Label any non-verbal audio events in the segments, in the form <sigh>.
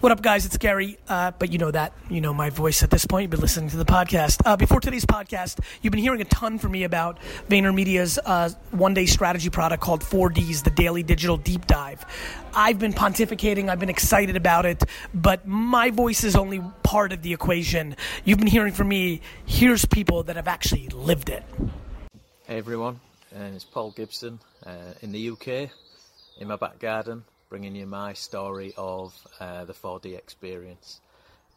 What up, guys? It's Gary, uh, but you know that. You know my voice at this point. You've been listening to the podcast. Uh, before today's podcast, you've been hearing a ton from me about VaynerMedia's uh, one day strategy product called 4Ds, the Daily Digital Deep Dive. I've been pontificating, I've been excited about it, but my voice is only part of the equation. You've been hearing from me. Here's people that have actually lived it. Hey everyone, uh, it's Paul Gibson uh, in the UK, in my back garden bringing you my story of uh, the 4D experience,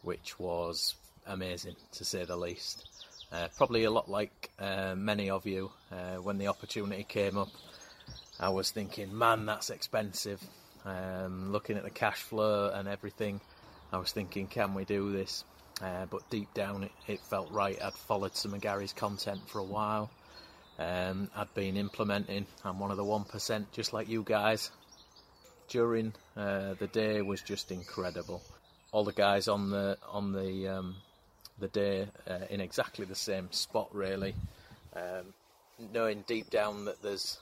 which was amazing to say the least. Uh, probably a lot like uh, many of you, uh, when the opportunity came up, I was thinking, man, that's expensive. Um, looking at the cash flow and everything, I was thinking, can we do this? Uh, but deep down, it, it, felt right. I'd followed some of Gary's content for a while. Um, I'd been implementing. I'm one of the 1%, just like you guys during uh, the day was just incredible. All the guys on the on the um, the day uh, in exactly the same spot, really, um, knowing deep down that there's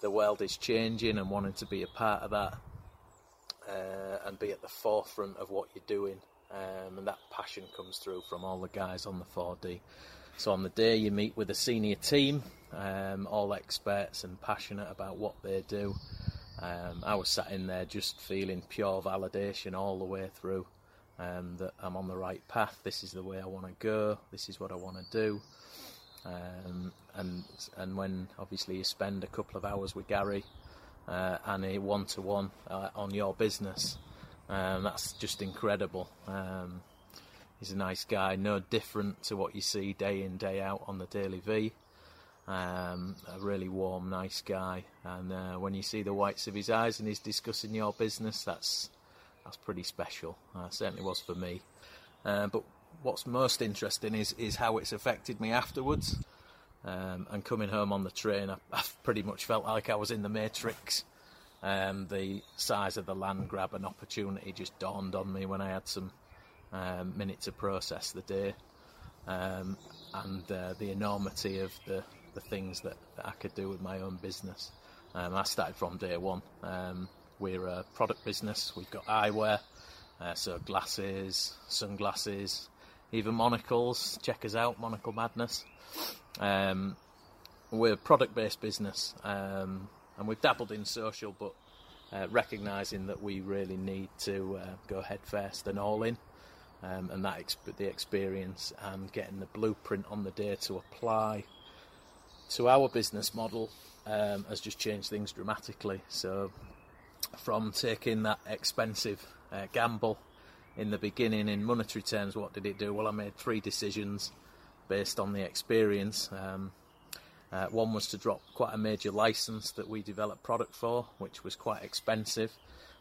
the world is changing and wanting to be a part of that uh, and be at the forefront of what you're doing. Um, and that passion comes through from all the guys on the 4D. So on the day you meet with a senior team, um, all experts and passionate about what they do. Um, I was sat in there just feeling pure validation all the way through um, that I'm on the right path. This is the way I want to go. This is what I want to do. Um, and and when obviously you spend a couple of hours with Gary uh, and a one to one on your business, um, that's just incredible. Um, he's a nice guy, no different to what you see day in day out on the Daily V. Um, a really warm, nice guy, and uh, when you see the whites of his eyes and he's discussing your business, that's that's pretty special. Uh, certainly was for me. Uh, but what's most interesting is is how it's affected me afterwards. Um, and coming home on the train, I, I, pretty much felt like I was in the Matrix. Um, the size of the land grab and opportunity just dawned on me when I had some um, minute to process the day, um, and uh, the enormity of the the things that, that I could do with my own business. Um, I started from day one. Um, we're a product business. We've got eyewear, uh, so glasses, sunglasses, even monocles. Check us out, Monocle Madness. Um, we're a product-based business, um, and we've dabbled in social, but uh, recognizing that we really need to uh, go head first and all in. Um, and that exp- the experience and getting the blueprint on the day to apply to our business model um, has just changed things dramatically. So, from taking that expensive uh, gamble in the beginning in monetary terms, what did it do? Well, I made three decisions based on the experience. Um, uh, one was to drop quite a major license that we developed product for, which was quite expensive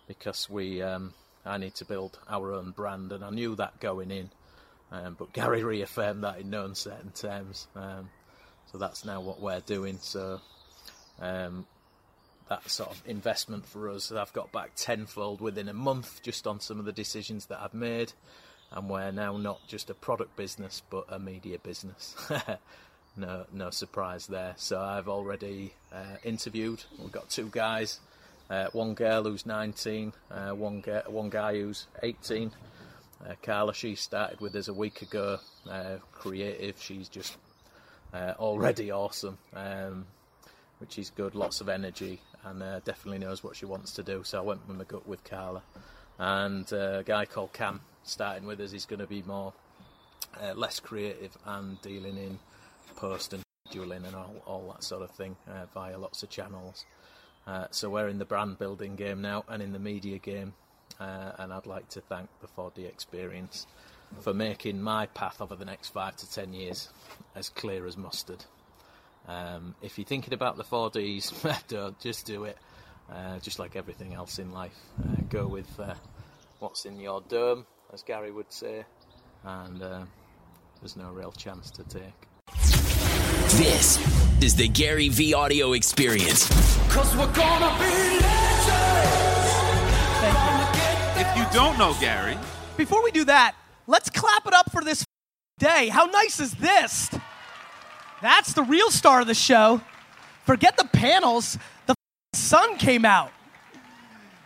because we um, I need to build our own brand, and I knew that going in. Um, but Gary reaffirmed that in no uncertain terms. Um, so that's now what we're doing. So um, that sort of investment for us, I've got back tenfold within a month just on some of the decisions that I've made. And we're now not just a product business, but a media business. <laughs> no, no surprise there. So I've already uh, interviewed. We've got two guys, uh, one girl who's 19, uh, one, ge- one guy who's 18. Uh, Carla, she started with us a week ago. Uh, creative, she's just uh, already awesome, um, which is good. Lots of energy and uh, definitely knows what she wants to do. So I went with my gut with Carla, and uh, a guy called Cam starting with us. He's going to be more uh, less creative and dealing in post and scheduling and all, all that sort of thing uh, via lots of channels. Uh, so we're in the brand building game now and in the media game, and I'd like to thank the 4D experience for making my path over the next five to ten years as clear as mustard. Um, if you're thinking about the 4Ds, <laughs> don't just do it. Uh, just like everything else in life, uh, go with uh, what's in your dome, as Gary would say, and uh, there's no real chance to take. This is the Gary V audio experience. Cause we're gonna be If you don't know Gary, before we do that, Let's clap it up for this day. How nice is this? That's the real star of the show. Forget the panels, the sun came out.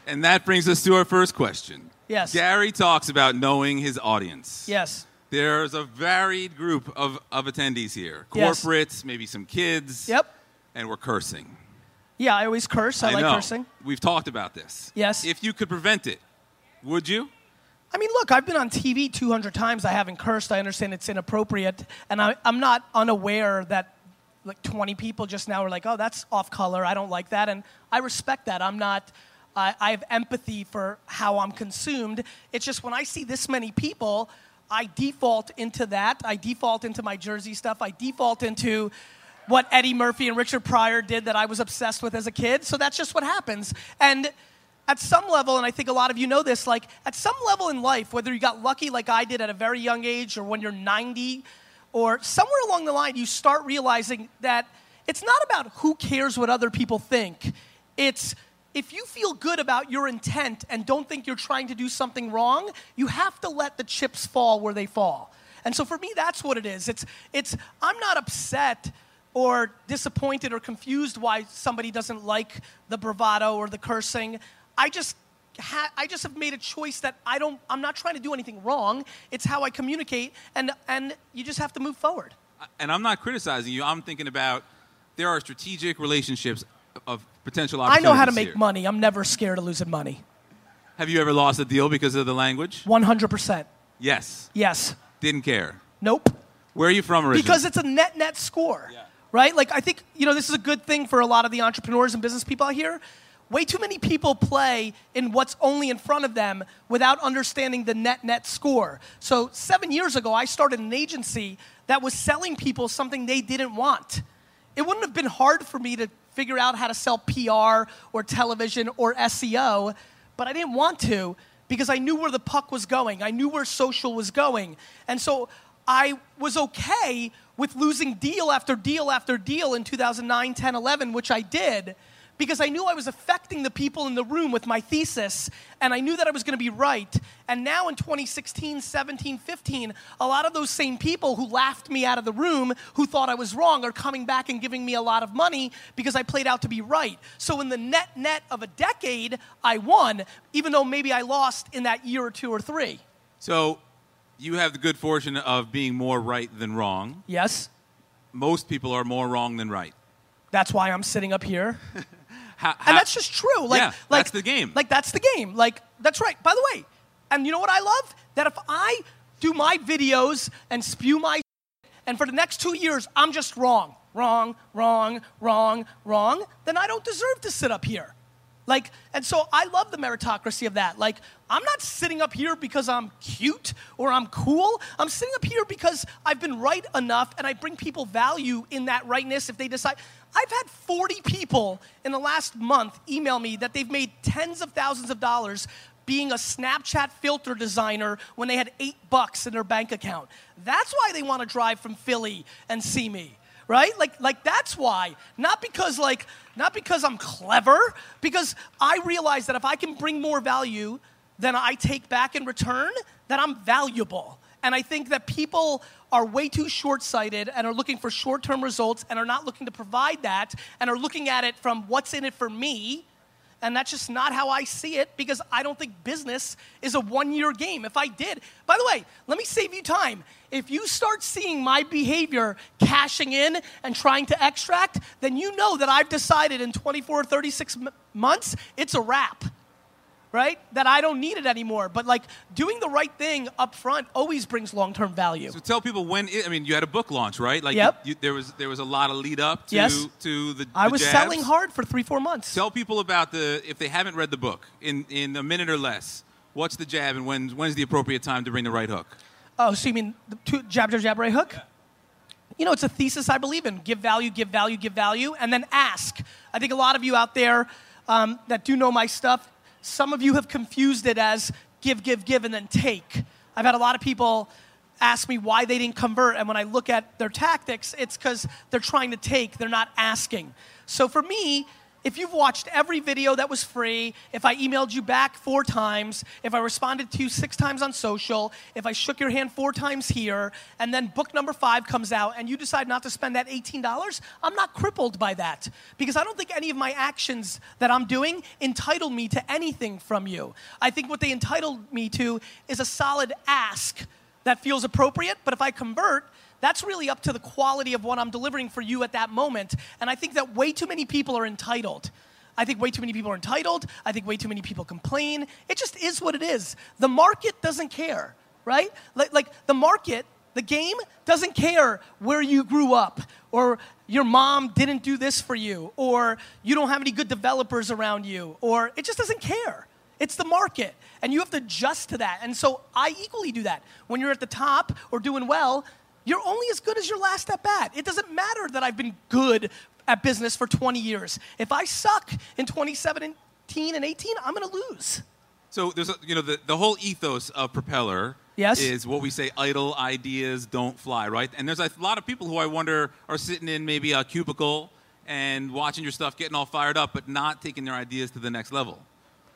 And that brings us to our first question. Yes. Gary talks about knowing his audience. Yes. There's a varied group of, of attendees here. Yes. Corporates, maybe some kids. Yep. And we're cursing. Yeah, I always curse. I, like know. cursing. We've talked about this. Yes. If you could prevent it, would you? I mean, look, I've been on TV 200 times. I haven't cursed. I understand it's inappropriate. And I, I'm not unaware that like 20 people just now are like, oh, that's off color. I don't like that. And I respect that. I'm not, I, I have empathy for how I'm consumed. It's just when I see this many people, I default into that. I default into my Jersey stuff. I default into what Eddie Murphy and Richard Pryor did that I was obsessed with as a kid. So that's just what happens. And at some level, and I think a lot of you know this, like at some level in life, whether you got lucky like I did at a very young age or when you're 90, or somewhere along the line, you start realizing that it's not about who cares what other people think. It's if you feel good about your intent and don't think you're trying to do something wrong, you have to let the chips fall where they fall. And so for me, that's what it is. It's, it's I'm not upset or disappointed or confused why somebody doesn't like the bravado or the cursing. I just ha- I just have made a choice that I don't I'm not trying to do anything wrong. It's how I communicate and and you just have to move forward. And I'm not criticizing you. I'm thinking about there are strategic relationships of potential opportunities. I know how to make here. money. I'm never scared of losing money. Have you ever lost a deal because of the language? 100%. Yes. Yes. Didn't care. Nope. Where are you from originally? Because it's a net net score. Right? Like I think, you know, this is a good thing for a lot of the entrepreneurs and business people out here. Way too many people play in what's only in front of them without understanding the net net score. So, 7 years ago I started an agency that was selling people something they didn't want. It wouldn't have been hard for me to figure out how to sell PR or television or SEO, but I didn't want to because I knew where the puck was going. I knew where social was going. And so I was okay with losing deal after deal after deal in 2009, 10, 11, which I did because I knew I was affecting the people in the room with my thesis and I knew that I was going to be right. And now in 2016, 17, 15, a lot of those same people who laughed me out of the room, who thought I was wrong, are coming back and giving me a lot of money because I played out to be right. So in the net net of a decade, I won, even though maybe I lost in that year or two or three. So you have the good fortune of being more right than wrong. Yes, Most people are more wrong than right. that's why I'm sitting up here. <laughs> How, and that's just true. Like, Yeah, like that's the game. Like that's the game. Like that's right. By the way, and you know what I love? That if I do my videos and spew my and for the next two years I'm just wrong, wrong, wrong, wrong, wrong, then I don't deserve to sit up here. Like, and so I love the meritocracy of that. Like, I'm not sitting up here because I'm cute or I'm cool. I'm sitting up here because I've been right enough and I bring people value in that rightness if they decide. I've had 40 people in the last month email me that they've made tens of thousands of dollars being a Snapchat filter designer when they had eight bucks in their bank account. That's why they want to drive from Philly and see me right? Like like that's why. Not because like not because i'm clever because i realize that if i can bring more value than i take back in return that i'm valuable. And i think that people are way too short-sighted and are looking for short-term results and are not looking to provide that and are looking at it from what's in it for me and that's just not how I see it because I don't think business is a one year game. If I did, by the way, let me save you time. If you start seeing my behavior cashing in and trying to extract, then you know that I've decided in 24 or 36 m- months, it's a wrap. Right? That I don't need it anymore. But like doing the right thing up front always brings long term value. So tell people when. It, I mean, you had a book launch, right? Like, Yep. you, there was there was a lot of lead up to Yes. to the. Jab. I the was jabs. selling hard for three, four months. Tell people about the if they haven't read the book in in a minute or less. What's the jab and when when's the appropriate time to bring the right hook? Oh, so you mean the two, jab, jab, jab, right hook? You know, it's a thesis I believe in. Give value, give value, give value, and then ask. I think a lot of you out there um, that do know my stuff, some of you have confused it as give, give, give, and then take. I've had a lot of people ask me why they didn't convert, and when I look at their tactics, it's because they're trying to take, they're not asking. So for me, if you've watched every video that was free, if I emailed you back four times, if I responded to you six times on social, if I shook your hand four times here, and then book number five comes out and you decide not to spend that $18, I'm not crippled by that because I don't think any of my actions that I'm doing entitle me to anything from you. I think what they entitled me to is a solid ask that feels appropriate, but if I convert, that's really up to the quality of what I'm delivering for you at that moment. And I think that way too many people are entitled. I think way too many people are entitled. I think way too many people complain. It just is what it is. The market doesn't care, right? Like, like the market, the game doesn't care where you grew up or your mom didn't do this for you or you don't have any good developers around you or it just doesn't care. It's the market, and you have to adjust to that. And so I equally do that. When you're at the top or doing well, you're only as good as your last at bat. It doesn't matter that I've been good at business for 20 years. If I suck in 2017 and 18, I'm going to lose. So there's a, you know the, the whole ethos of Propeller Yes. is what we say idle ideas don't fly, right? And there's a lot of people who I wonder are sitting in maybe a cubicle and watching your stuff, getting all fired up, but not taking their ideas to the next level.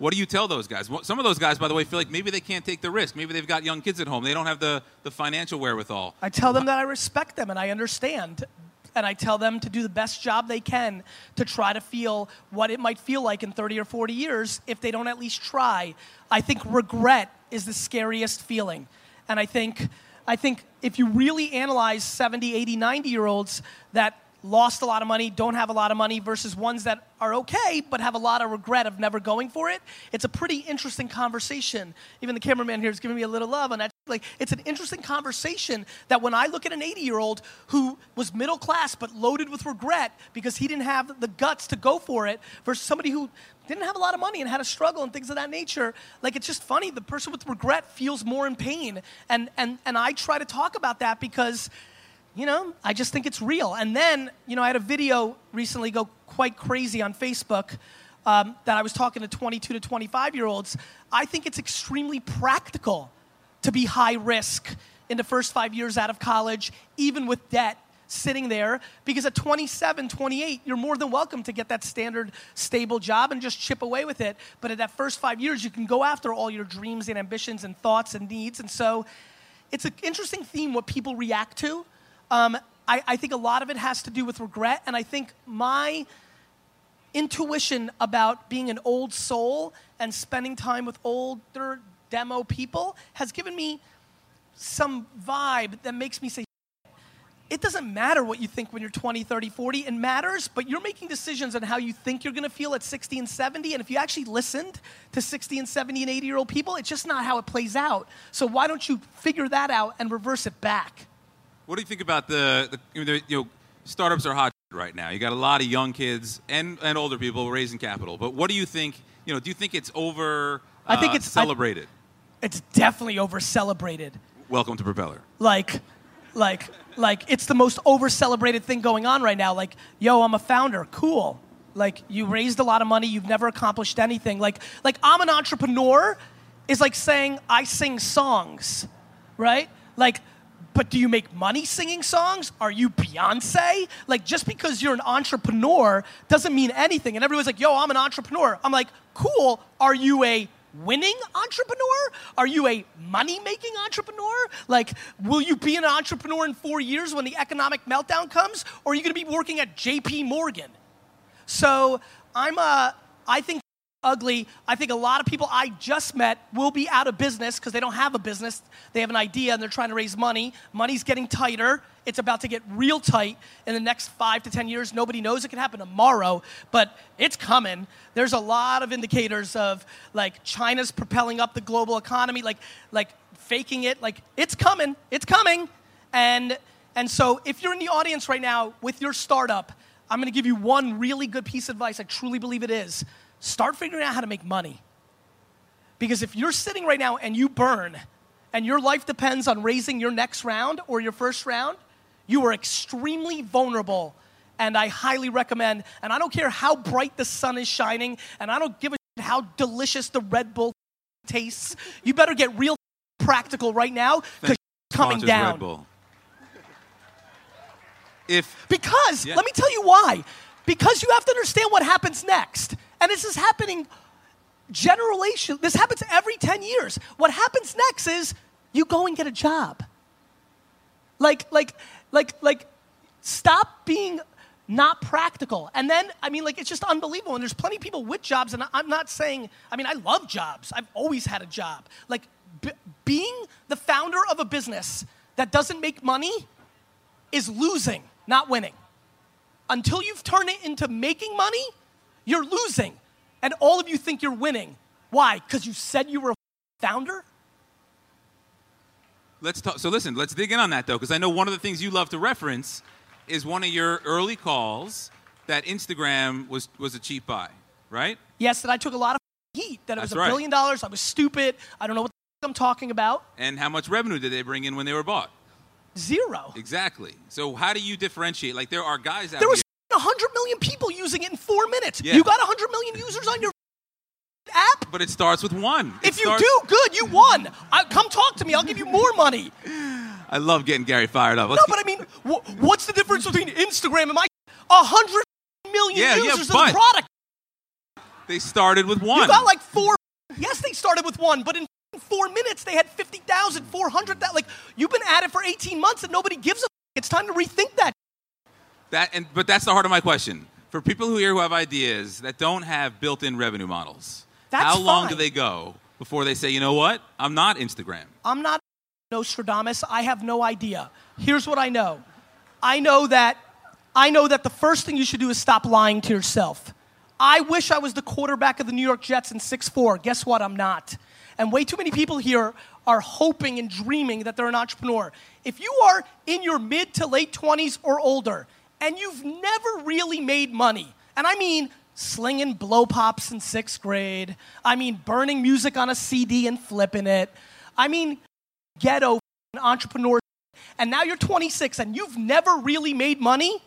What do you tell those guys? Some of those guys, by the way, feel like maybe they can't take the risk. Maybe they've got young kids at home. They don't have the, the financial wherewithal. I tell them that I respect them and I understand. And I tell them to do the best job they can to try to feel what it might feel like in 30 or 40 years if they don't at least try. I think regret is the scariest feeling. And I think, I think if you really analyze 70, 80, 90 year olds that lost a lot of money, don't have a lot of money, versus ones that are okay but have a lot of regret of never going for it, it's a pretty interesting conversation. Even the cameraman here is giving me a little love on that. Like, it's an interesting conversation that when I look at an 80 year old who was middle class but loaded with regret because he didn't have the guts to go for it, versus somebody who didn't have a lot of money and had a struggle and things of that nature, like, it's just funny. The person with regret feels more in pain. And, and, and I try to talk about that because you know, I just think it's real. And then, you know, I had a video recently go quite crazy on Facebook um, that I was talking to 22 to 25 year olds. I think it's extremely practical to be high risk in the first five years out of college, even with debt sitting there, because at 27, 28, you're more than welcome to get that standard, stable job and just chip away with it. But at that first five years, you can go after all your dreams and ambitions and thoughts and needs. And so it's an interesting theme what people react to. Um, I, I think a lot of it has to do with regret, and I think my intuition about being an old soul and spending time with older demo people has given me some vibe that makes me say, it doesn't matter what you think when you're 20, 30, 40. It matters, but you're making decisions on how you think you're to feel at 60 and 70. And if you actually listened to 60 and 70 and 80 year old people, it's just not how it plays out. So why don't you figure that out and reverse it back? What do you think about the, the you know, startups are hot right now. You got a lot of young kids and, and older people raising capital. But what do you think? You know, do you think it's over? I think uh, it's- I- celebrated. It's definitely over celebrated. Welcome to Propeller. like like like it's the most over celebrated thing going on right now like yo i'm a founder cool like you raised a lot of money you've never accomplished anything like like i'm an entrepreneur is like saying i sing songs right like but do you make money singing songs? Are you Beyonce? Like, just because you're an entrepreneur doesn't mean anything. And everyone's like, yo, I'm an entrepreneur. I'm like, cool. Are you a winning entrepreneur? Are you a money making entrepreneur? Like, will you be an entrepreneur in four years when the economic meltdown comes? Or are you going to be working at JP Morgan? So I'm a, I think ugly. I think a lot of people I just met will be out of business because they don't have a business. They have an idea and they're trying to raise money. Money's getting tighter. It's about to get real tight in the next five to 10 years. Nobody knows it can happen tomorrow, but it's coming. There's a lot of indicators of like China's propelling up the global economy, like, like faking it. Like, it's coming. It's coming. And, and so if you're in the audience right now with your startup, I'm going to give you one really good piece of advice. I truly believe it is. Start figuring out how to make money. Because if you're sitting right now and you burn, and your life depends on raising your next round or your first round, you are extremely vulnerable. And I highly recommend, and I don't care how bright the sun is shining, and I don't give a shit how delicious the Red Bull tastes. You better get real practical right now because coming down. Red Bull. If Because Yeah. let me tell you why. because you have to understand what happens next. And this is happening generation. This happens every 10 years. What happens next is you go and get a job. Like, like, like, like, stop being not practical. And then, I mean, like, it's just unbelievable. And there's plenty of people with jobs, and I'm not saying, I mean, I love jobs. I've always had a job. Like, b- being the founder of a business that doesn't make money is losing, not winning. Until you've turned it into making money, you're losing. And all of you think you're winning. Why? Because you said you were a founder? Let's talk. So listen, let's dig in on that though, because I know one of the things you love to reference is one of your early calls that Instagram was was a cheap buy, right? Yes, that I took a lot of heat. That it That's was a right. billion dollars. I was stupid. I don't know what the I'm talking about. And how much revenue did they bring in when they were bought? Zero. Exactly. So how do you differentiate? Like there are guys out There was. 100 million people using it in four minutes. Yeah. You got 100 million users on your app? But it starts with one. It If you starts- do, good, you won. I, come talk to me. I'll give you more money. I love getting Gary fired up. No, Let's but I mean, wh- what's the difference between Instagram and my 100 million Yeah, yeah, users of the product? they started with one. You got like four. Yes, they started with one, but in four minutes they had 50,000, 400,000. Like, you've been at it for 18 months and nobody gives a. It's time to rethink that. That and but that's the heart of my question. For people who here who have ideas that don't have built-in revenue models, That's how long fine. do they go before they say, you know what, I'm not Instagram? I'm not Nostradamus. I have no idea. Here's what I know. I know that I know that the first thing you should do is stop lying to yourself. I wish I was the quarterback of the New York Jets in 6-4. Guess what? I'm not. And way too many people here are hoping and dreaming that they're an entrepreneur. If you are in your mid to late 20s or older and you've never really made money, and I mean slinging blow pops in sixth grade, I mean burning music on a CD and flipping it, I mean ghetto entrepreneur, and now you're 26 and you've never really made money,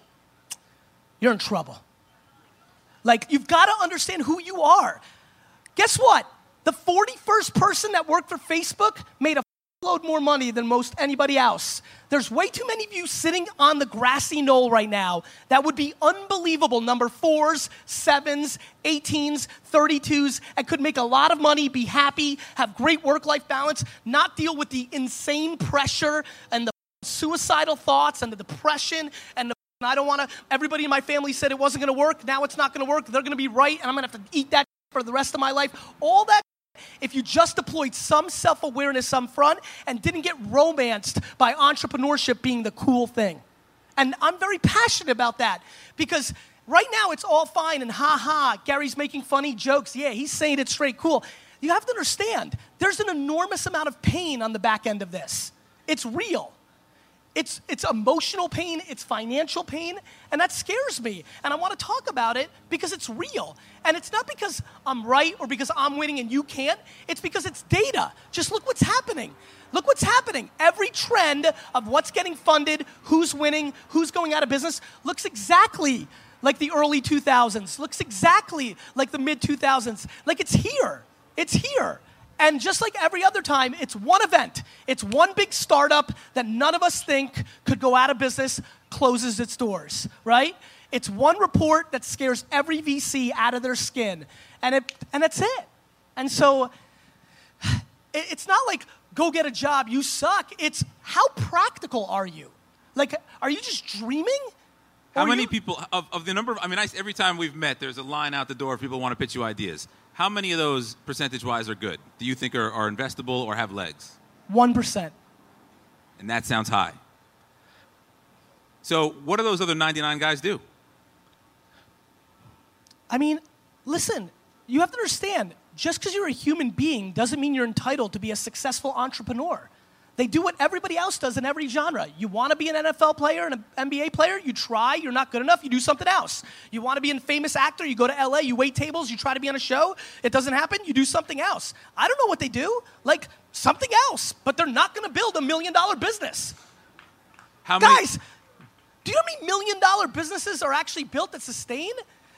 you're in trouble. Like, you've got to understand who you are. Guess what? The 41st person that worked for Facebook made a more money than most anybody else. There's way too many of you sitting on the grassy knoll right now that would be unbelievable number fours, sevens, 18s, 32s, and could make a lot of money, be happy, have great work life balance, not deal with the insane pressure and the suicidal thoughts and the depression and the I don't want to. Everybody in my family said it wasn't going to work. Now it's not going to work. They're going to be right, and I'm going to have to eat that for the rest of my life. All that. If you just deployed some self awareness up front and didn't get romanced by entrepreneurship being the cool thing. And I'm very passionate about that because right now it's all fine and ha ha, Gary's making funny jokes. Yeah, he's saying it straight cool. You have to understand, there's an enormous amount of pain on the back end of this. It's real. It's, it's emotional pain, it's financial pain, and that scares me. And I want to talk about it because it's real. And it's not because I'm right or because I'm winning and you can't, it's because it's data. Just look what's happening. Look what's happening. Every trend of what's getting funded, who's winning, who's going out of business, looks exactly like the early 2000s, looks exactly like the mid 2000s. Like it's here. It's here. And just like every other time, it's one event. It's one big startup that none of us think could go out of business, closes its doors, right? It's one report that scares every VC out of their skin. And, it, and that's it. And so <sighs> it- it's not like go get a job, you suck. It's how practical are you? Like, are you just dreaming? How Or many you- people of, of the number of I mean I, every time we've met there's a line out the door if people want to pitch you ideas. How many of those percentage wise are good? Do you think are, are investable or have legs? 1%. And that sounds high. So what do those other 99 guys do? I mean, listen, you have to understand just because you're a human being doesn't mean you're entitled to be a successful entrepreneur. They do what everybody else does in every genre. You want to be an NFL player and an NBA player, you try, you're not good enough, you do something else. You want to be a famous actor, you go to LA, you wait tables, you try to be on a show, it doesn't happen, you do something else. I don't know what they do, like something else, but they're not going to build a million dollar business. How many Guys, do you know how many million dollar businesses are actually built that sustain?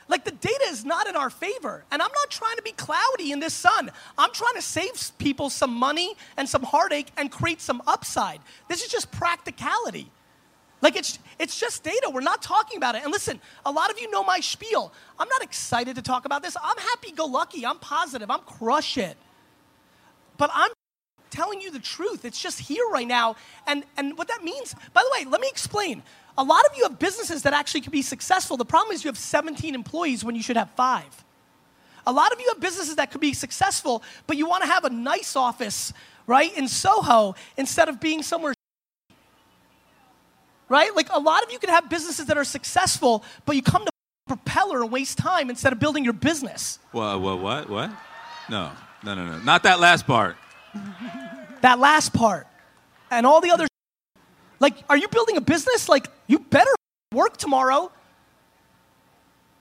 Like the data is not in our favor. And I'm not trying to be cloudy in this sun. I'm trying to save people some money and some heartache and create some upside. This is just practicality. Like it's it's just data. We're not talking about it. And listen, a lot of you know my spiel. I'm not excited to talk about this. I'm happy go lucky. I'm positive. I'm crush it. But I'm telling you the truth. It's just here right now. And and what that means, by the way, let me explain. A lot of you have businesses that actually can be successful. The problem is you have 17 employees when you should have 5. A lot of you have businesses that could be successful, but you want to have a nice office, right, in Soho instead of being somewhere right? Like a lot of you can have businesses that are successful, but you come to propeller and waste time instead of building your business. What? What? What? What? No, no, no, no. Not that last part. That last part. And all the other like are you building a business? Like you better work tomorrow.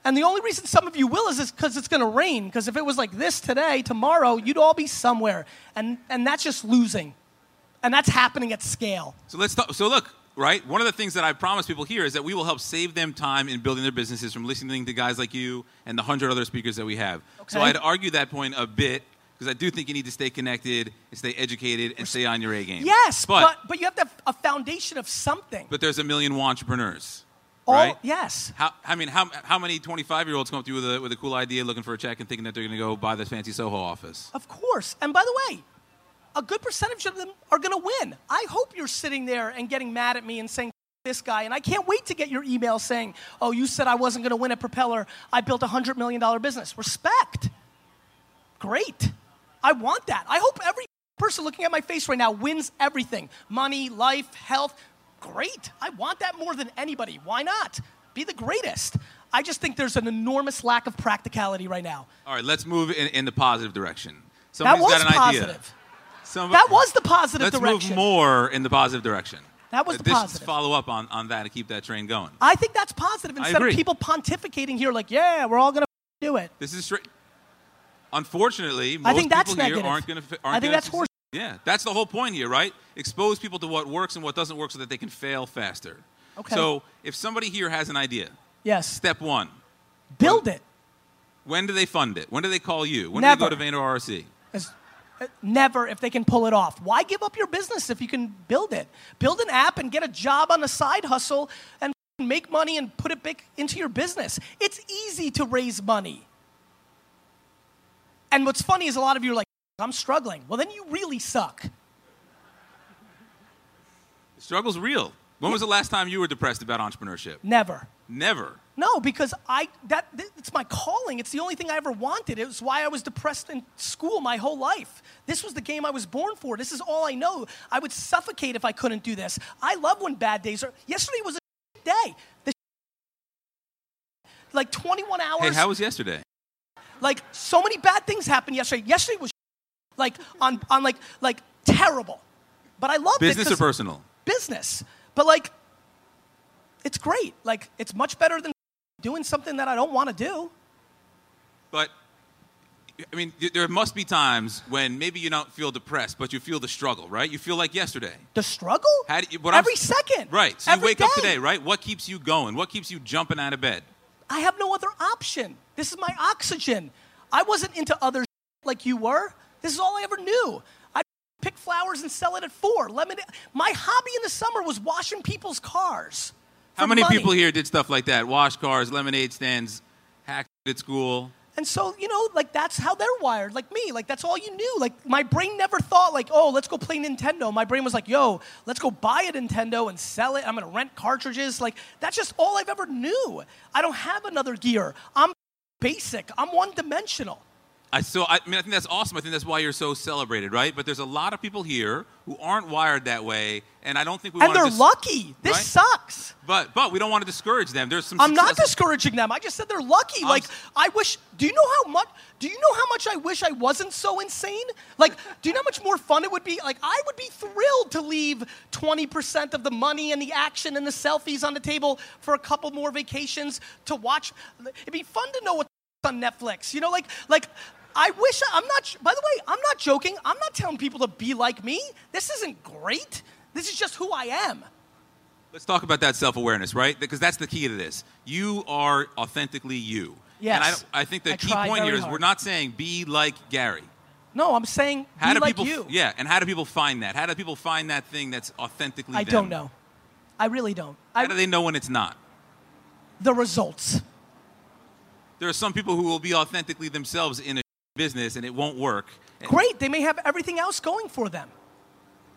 And the only reason some of you will is because it's going to rain. Because if it was like this today, tomorrow, you'd all be somewhere. And, and that's just losing. And that's happening at scale. So let's talk. So look, right? One of the things that I promise people here is that we will help save them time in building their businesses from listening to guys like you and the hundred other speakers that we have. So I'd argue that point a bit because I do think you need to stay connected and stay educated and stay on your A game. Yes, but but, but you have to have a foundation of something. but there's a million entrepreneurs, All- right? Yes. How, I mean, how, how many 25 year olds come up to you with a, with a cool idea, looking for a check, and thinking that they're going to go buy this fancy Soho office? Of course. And by the way, a good percentage of them are going to win. I hope you're sitting there and getting mad at me and saying, this guy, and I can't wait to get your email saying, oh, you said I wasn't going to win at Propeller. I built a $100 million business. Respect. Great. I want that. I hope every person looking at my face right now wins everything money, life, health. Great. I want that more than anybody. Why not? Be the greatest. I just think there's an enormous lack of practicality right now. All right, let's move in, in the positive direction. That Somebody's was got an idea. positive. That was the positive Let's direction. move more in the positive direction. That was the this positive. Follow up on, on that and keep that train going. I think that's positive instead of people pontificating here like, yeah, we're all going to do it. This is straight. Unfortunately, most I think that's people here aren't going to. I think that's horse- Yeah, that's the whole point here, right? Expose people to what works and what doesn't work, so that they can fail faster. Okay. So, if somebody here has an idea, Yes. step one: Build it. when do they fund it? When do they call you? When do Never. they go to Vayner RSC? As- uh, Never if they can pull it off. Why give up your business if you can build it? Build an app and get a job on the side hustle and make money and put it back into your business. It's easy to raise money. And what's funny is a lot of you are like, I'm struggling. Well, then you really suck. The struggle's real. When was the last time you were depressed about entrepreneurship? Never. Never. No, because I that it's my calling. It's the only thing I ever wanted. It was why I was depressed in school my whole life. This was the game I was born for. This is all I know. I would suffocate if I couldn't do this. I love when bad days are. Yesterday was a day. The like 21 hours. Hey, how was yesterday? Like so many bad things happened yesterday. Yesterday was <laughs> like on on like like terrible. But I loved it. Business or personal? business. But like, it's great. Like, it's much better than <laughs> doing something that I don't want to do. But I mean, there must be times when maybe you don't feel depressed, but you feel the struggle, right? You feel like yesterday. The struggle? How do you, what I'm- Every second. Right. So you Every wake up today, right? What keeps you going? What keeps you jumping out of bed? I have no other option. This is my oxygen. I wasn't into other like you were. This is all I ever knew. I pick flowers and sell it at four. Lemonade. My hobby in the summer was washing people's cars. How many money. people here did stuff like that? Wash cars, lemonade stands, hack at school. And so, you know, like that's how they're wired, like me. Like that's all you knew. Like my brain never thought like, oh, let's go play Nintendo. My brain was like, yo, let's go buy a Nintendo and sell it. I'm gonna rent cartridges. Like that's just all I've ever knew. I don't have another gear. I'm basic. I'm one dimensional. I so I mean I think that's awesome. I think that's why you're so celebrated, right? But there's a lot of people here who aren't wired that way, and I don't think we And they're dis- lucky. This right? sucks. But but we don't want to discourage them. There's some. I'm not discouraging them. I just said they're lucky. I'm like s- I wish. Do you know how much? Do you know how much I wish I wasn't so insane? Like, do you know how much more fun it would be? Like, I would be thrilled to leave 20% of the money and the action and the selfies on the table for a couple more vacations to watch. It'd be fun to know what's on Netflix. You know, like like. I wish I'm not. By the way, I'm not joking. I'm not telling people to be like me. This isn't great. This is just who I am. Let's talk about that self awareness, right? Because that's the key to this. You are authentically you. Yes. And I, I think the I key point here is hard. we're not saying be like Gary. No, I'm saying How be do like people? you. Yeah, and how do people find that? How do people find that thing that's authentically? I them? don't know. I really don't. How I, do they know when it's not? the results. There are some people who will be authentically themselves in a business and it won't work. And, Great, they may have everything else going for them.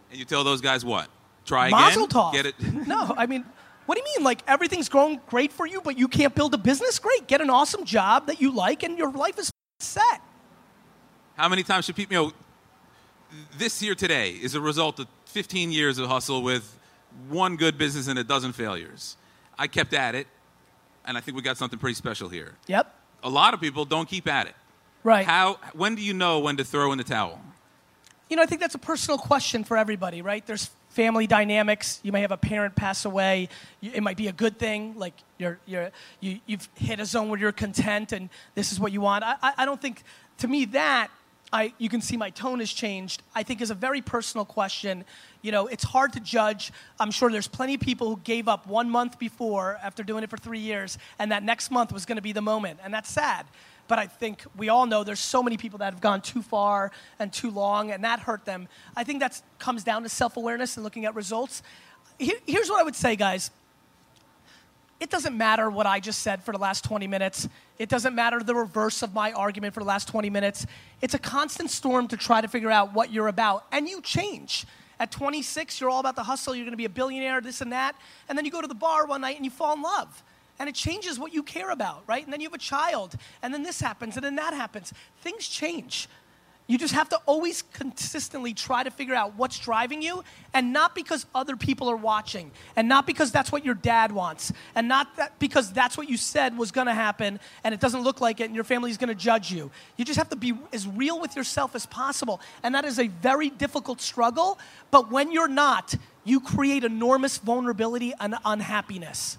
and you tell those guys what? Try Mazel again? tov. Get it? <laughs> no, I mean, what do you mean? Like everything's going great for you, but you can't build a business? Great, get an awesome job that you like, and your life is set. How many times should people, you know, this here today is a result of 15 years of hustle with one good business and a dozen failures. I kept at it, and I think we got something pretty special here. Yep. A lot of people don't keep at it. Right. How, when do you know when to throw in the towel? You know, I think that's a personal question for everybody, right? There's family dynamics. You may have a parent pass away. It might be a good thing, like you're, you're, you, you've hit a zone where you're content and this is what you want. I, I, I don't think, to me, that, I, you can see my tone has changed, I think is a very personal question. You know, it's hard to judge. I'm sure there's plenty of people who gave up one month before after doing it for three years, and that next month was going to be the moment, and that's sad. But I think we all know there's so many people that have gone too far and too long, and that hurt them. I think that comes down to self awareness and looking at results. Here- here's what I would say, guys it doesn't matter what I just said for the last 20 minutes. It doesn't matter the reverse of my argument for the last 20 minutes. It's a constant storm to try to figure out what you're about, and you change. At 26, you're all about the hustle, you're gonna be a billionaire, this and that, and then you go to the bar one night and you fall in love. And it changes what you care about, right? And then you have a child, and then this happens, and then that happens. Things change. You just have to always consistently try to figure out what's driving you, and not because other people are watching, and not because that's what your dad wants, and not that because that's what you said was gonna happen, and it doesn't look like it, and your family's gonna judge you. You just have to be as real with yourself as possible, and that is a very difficult struggle. But when you're not, you create enormous vulnerability and unhappiness.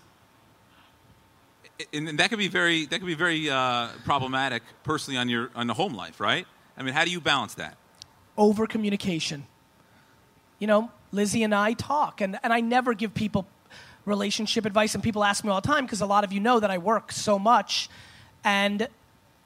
and that could be very that could be very uh, problematic personally on your on the home life, right? I mean, how do you balance that? over communication. You know, Lizzie and I talk, and, and I never give people relationship advice, and people ask me all the time because a lot of you know that I work so much, and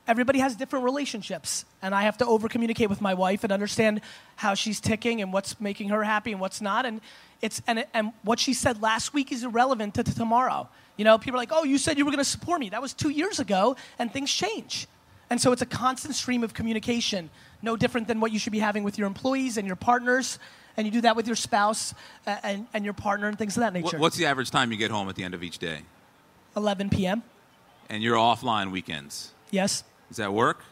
everybody has different relationships, and I have to over communicate with my wife and understand how she's ticking and what's making her happy and what's not, and it's and, and what she said last week is irrelevant to, to tomorrow. You know, people are like, "Oh, you said you were going to support me." That was two years ago, and things change. And so it's a constant stream of communication, no different than what you should be having with your employees and your partners. And you do that with your spouse and, and your partner and things of that nature. what's the average time you get home at the end of each day? 11 p.m. And you're offline weekends. Yes. Does that work?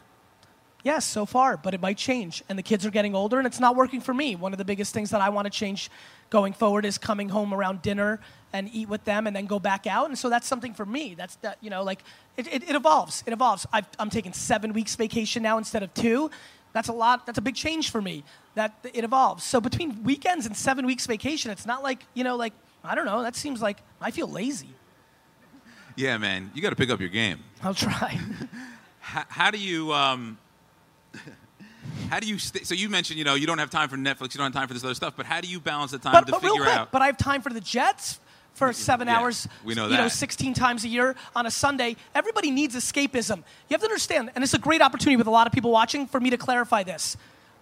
Yes, so far, but it might change. And the kids are getting older, and it's not working for me. One of the biggest things that I want to change going forward is coming home around dinner and eat with them and then go back out. And so that's something for me. That's that, you know, like it, it, it evolves. It evolves. I've, I'm taking seven weeks vacation now instead of two. That's a lot. That's a big change for me. That it evolves. So between weekends and seven weeks vacation, it's not like, you know, like, I don't know. That seems like I feel lazy. Yeah, man. You got to pick up your game. I'll try. <laughs> How, how do you um, <laughs> how do you st- so you mentioned you know you don't have time for Netflix, you don't have time for this other stuff, but how do you balance the time but, to but real figure quick, out? but I have time for the Jets for seven Yeah, hours. we know You know, 16 times a year on a Sunday. Everybody needs escapism. You have to understand, and it's a great opportunity with a lot of people watching for me to clarify this.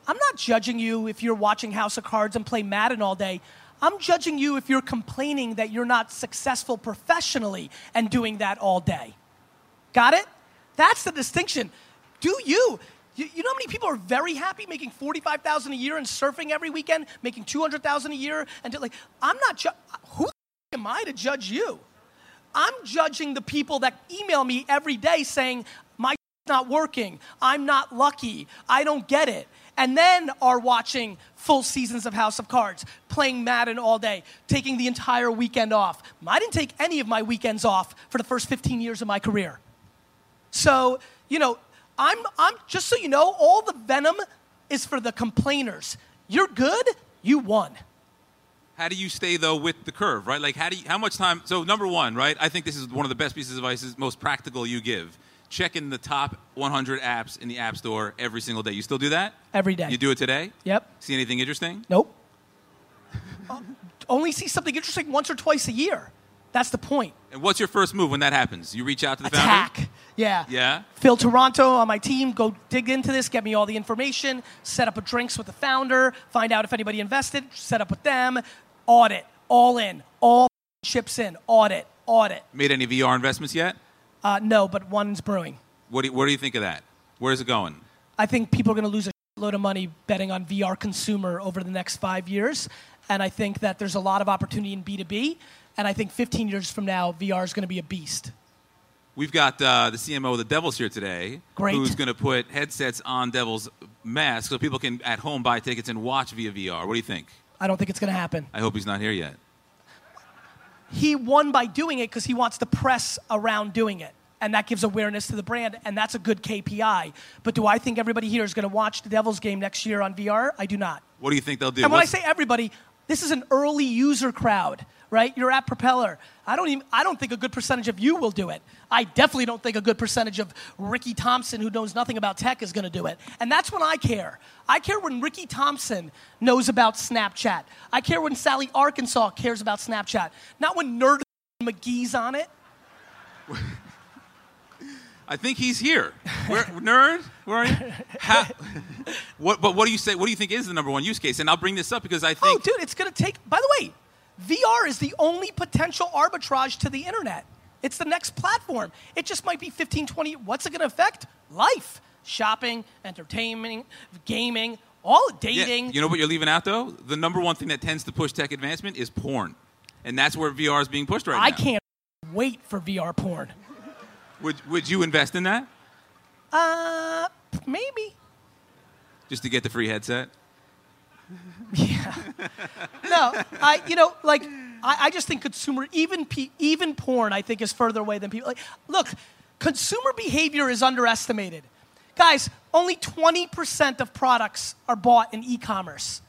I'm not judging you if you're watching House of Cards and play Madden all day. I'm judging you if you're complaining that you're not successful professionally and doing that all day. Got it? That's the distinction. Do you? You, you know how many people are very happy making forty-five thousand a year and surfing every weekend, making two hundred thousand a year, and like I'm not. Ju- who am I to judge you? I'm judging the people that email me every day saying my <laughs> not working, I'm not lucky, I don't get it, and then are watching full seasons of House of Cards, playing Madden all day, taking the entire weekend off. I didn't take any of my weekends off for the first 15 years of my career. So, you know, I'm, I'm just so you know, all the venom is for the complainers. You're good, you won. How do you stay though with the curve, right? Like how do you, how much time? So number one, right? I think this is one of the best pieces of advice, is most practical you give. Checking the top 100 apps in the App Store every single day. You still do that? Every day. You do it today? Yep. See anything interesting? Nope. <laughs> Uh, only see something interesting once or twice a year. That's the point. And what's your first move when that happens? You reach out to the founder. Attack. Yeah. Yeah? Phil Toronto on my team, go dig into this, get me all the information, set up a drinks with the founder, find out if anybody invested, set up with them, audit, all in, all chips in. Audit, audit. Made any VR investments yet? Uh, no, but one's brewing. What do, you, what do you think of that? Where's it going? I think people are going to lose a load of money betting on VR consumer over the next five years. And I think that there's a lot of opportunity in B2B. And I think 15 years from now, VR is going to be a beast. We've got uh, the CMO of the Devils here today, Great. who's going to put headsets on Devils masks so people can at home buy tickets and watch via VR. What do you think? I don't think it's going to happen. I hope he's not here yet. He won by doing it because he wants the press around doing it. And that gives awareness to the brand, and that's a good KPI. But do I think everybody here is going to watch the Devils game next year on VR? I do not. What do you think they'll do? And when I say everybody, this is an early user crowd, right? You're at Propeller. I don't even I don't think a good percentage of you will do it. I definitely don't think a good percentage of Ricky Thompson, who knows nothing about tech, is going to do it. And that's when I care. I care when Ricky Thompson knows about Snapchat. I care when Sally Arkansas cares about Snapchat. Not when Nerd <laughs> McGee's on it. I think he's here. Where, nerd, where are you? Ha- what, but what do you say? What do you think is the number one use case? And I'll bring this up because I oh, think. Oh, dude, it's going to take. By the way, VR is the only potential arbitrage to the internet. It's the next platform. It just might be 15, 20. What's it going to affect? Life, shopping, entertainment, gaming, all Yeah, dating. you know what you're leaving out though? The number one thing that tends to push tech advancement is porn, and that's where VR is being pushed right I now. I can't wait for VR porn. Would Would you invest in that Uh, maybe. just to get the free headset? <laughs> No, I, you know, like, I, I just think consumer, even pe- even porn, I think is further away than people. Like, look, consumer behavior is underestimated. Guys, only 20% of products are bought in e-commerce.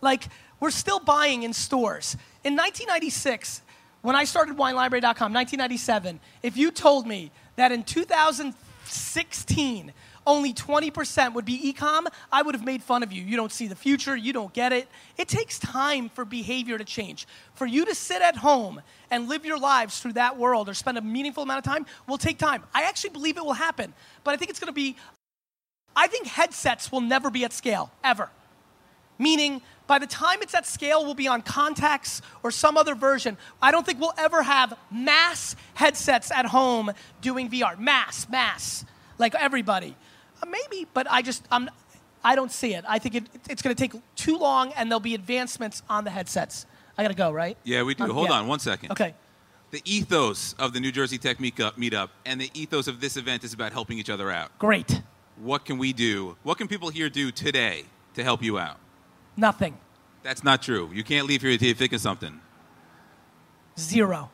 Like, we're still buying in stores. In 1996, when I started WineLibrary.com, 1997, if you told me that in 2016, only 20% would be e-com, I would have made fun of you. You don't see the future, you don't get it. It takes time for behavior to change. For you to sit at home and live your lives through that world or spend a meaningful amount of time will take time. I actually believe it will happen, but I think it's going to be I think headsets will never be at scale ever. Meaning, by the time it's at scale, we'll be on contacts or some other version. I don't think we'll ever have mass headsets at home doing VR. Mass, mass, like everybody. Uh, maybe, but I just I'm, I don't see it. I think it, it's going to take too long, and there'll be advancements on the headsets. I got to go, right? Yeah, we do. Um, Hold yeah. on one second. Okay. The ethos of the New Jersey Tech Meetup, meetup and the ethos of this event is about helping each other out. Great. What can we do? What can people here do today to help you out? Nothing. That's not true. You can't leave here until you think of something. Zero.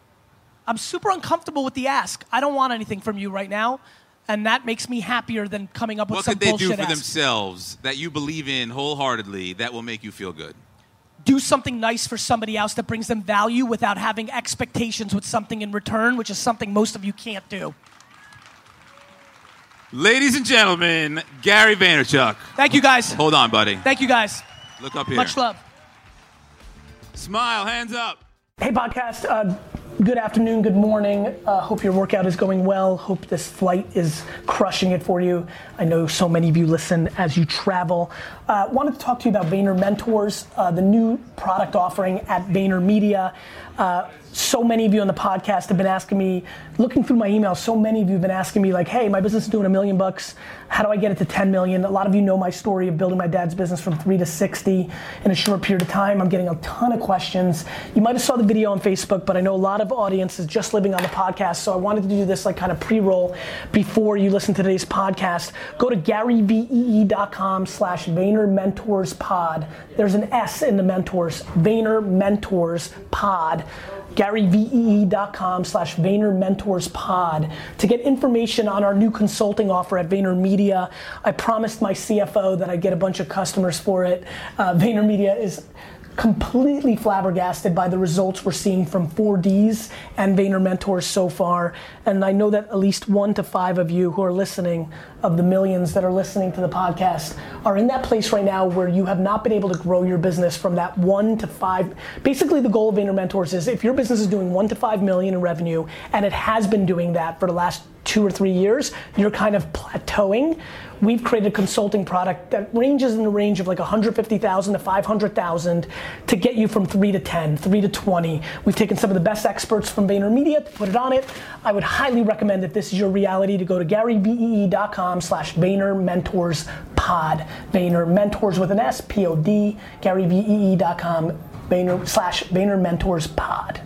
I'm super uncomfortable with the ask. I don't want anything from you right now, and that makes me happier than coming up with What some could they do for ask. themselves that you believe in wholeheartedly that will make you feel good? Do something nice for somebody else that brings them value without having expectations with something in return, which is something most of you can't do. Ladies and gentlemen, Gary Vaynerchuk. Thank you guys. Hold on, buddy. Thank you guys. Look up here. Much love. Smile, hands up. Hey, podcast. Uh, good afternoon, good morning. Uh, hope your workout is going well. Hope this flight is crushing it for you. I know so many of you listen as you travel. Uh, wanted to talk to you about Vayner Mentors, uh, the new product offering at Vayner Media. So many of you on the podcast have been asking me, looking through my emails, so many of you have been asking me, like, hey, my business is doing a million bucks. How do I get it to 10 million? A lot of you know my story of building my dad's business from three to 60 in a short period of time. I'm getting a ton of questions. You might have saw the video on Facebook, but I know a lot of audience is just living on the podcast. So I wanted to do this like kind of pre-roll before you listen to today's podcast. Go to garyvee.com slash Vayner Mentors Pod. There's an S in the mentors, Vayner Mentors Pod garyvee.com slash Vayner Mentors Pod to get information on our new consulting offer at Vayner Media. I promised my CFO that I'd get a bunch of customers for it. Uh, Vayner Media is completely flabbergasted by the results we're seeing from 4Ds and Vayner Mentors so far. And I know that at least one to five of you who are listening, of the millions that are listening to the podcast, are in that place right now where you have not been able to grow your business from that one to five. Basically, the goal of Vayner Mentors is if your business is doing one to five million in revenue, and it has been doing that for the last two or three years, you're kind of plateauing. We've created a consulting product that ranges in the range of like 150,000 to 500,000 to get you from three to 10, three to 20. We've taken some of the best experts from VaynerMedia to put it on it. I would highly recommend if this is your reality to go to garyvee.com slash Vayner Mentors Pod. Mentors with an S, P-O-D, garyvee.com Vayner slash Vayner Mentors Pod.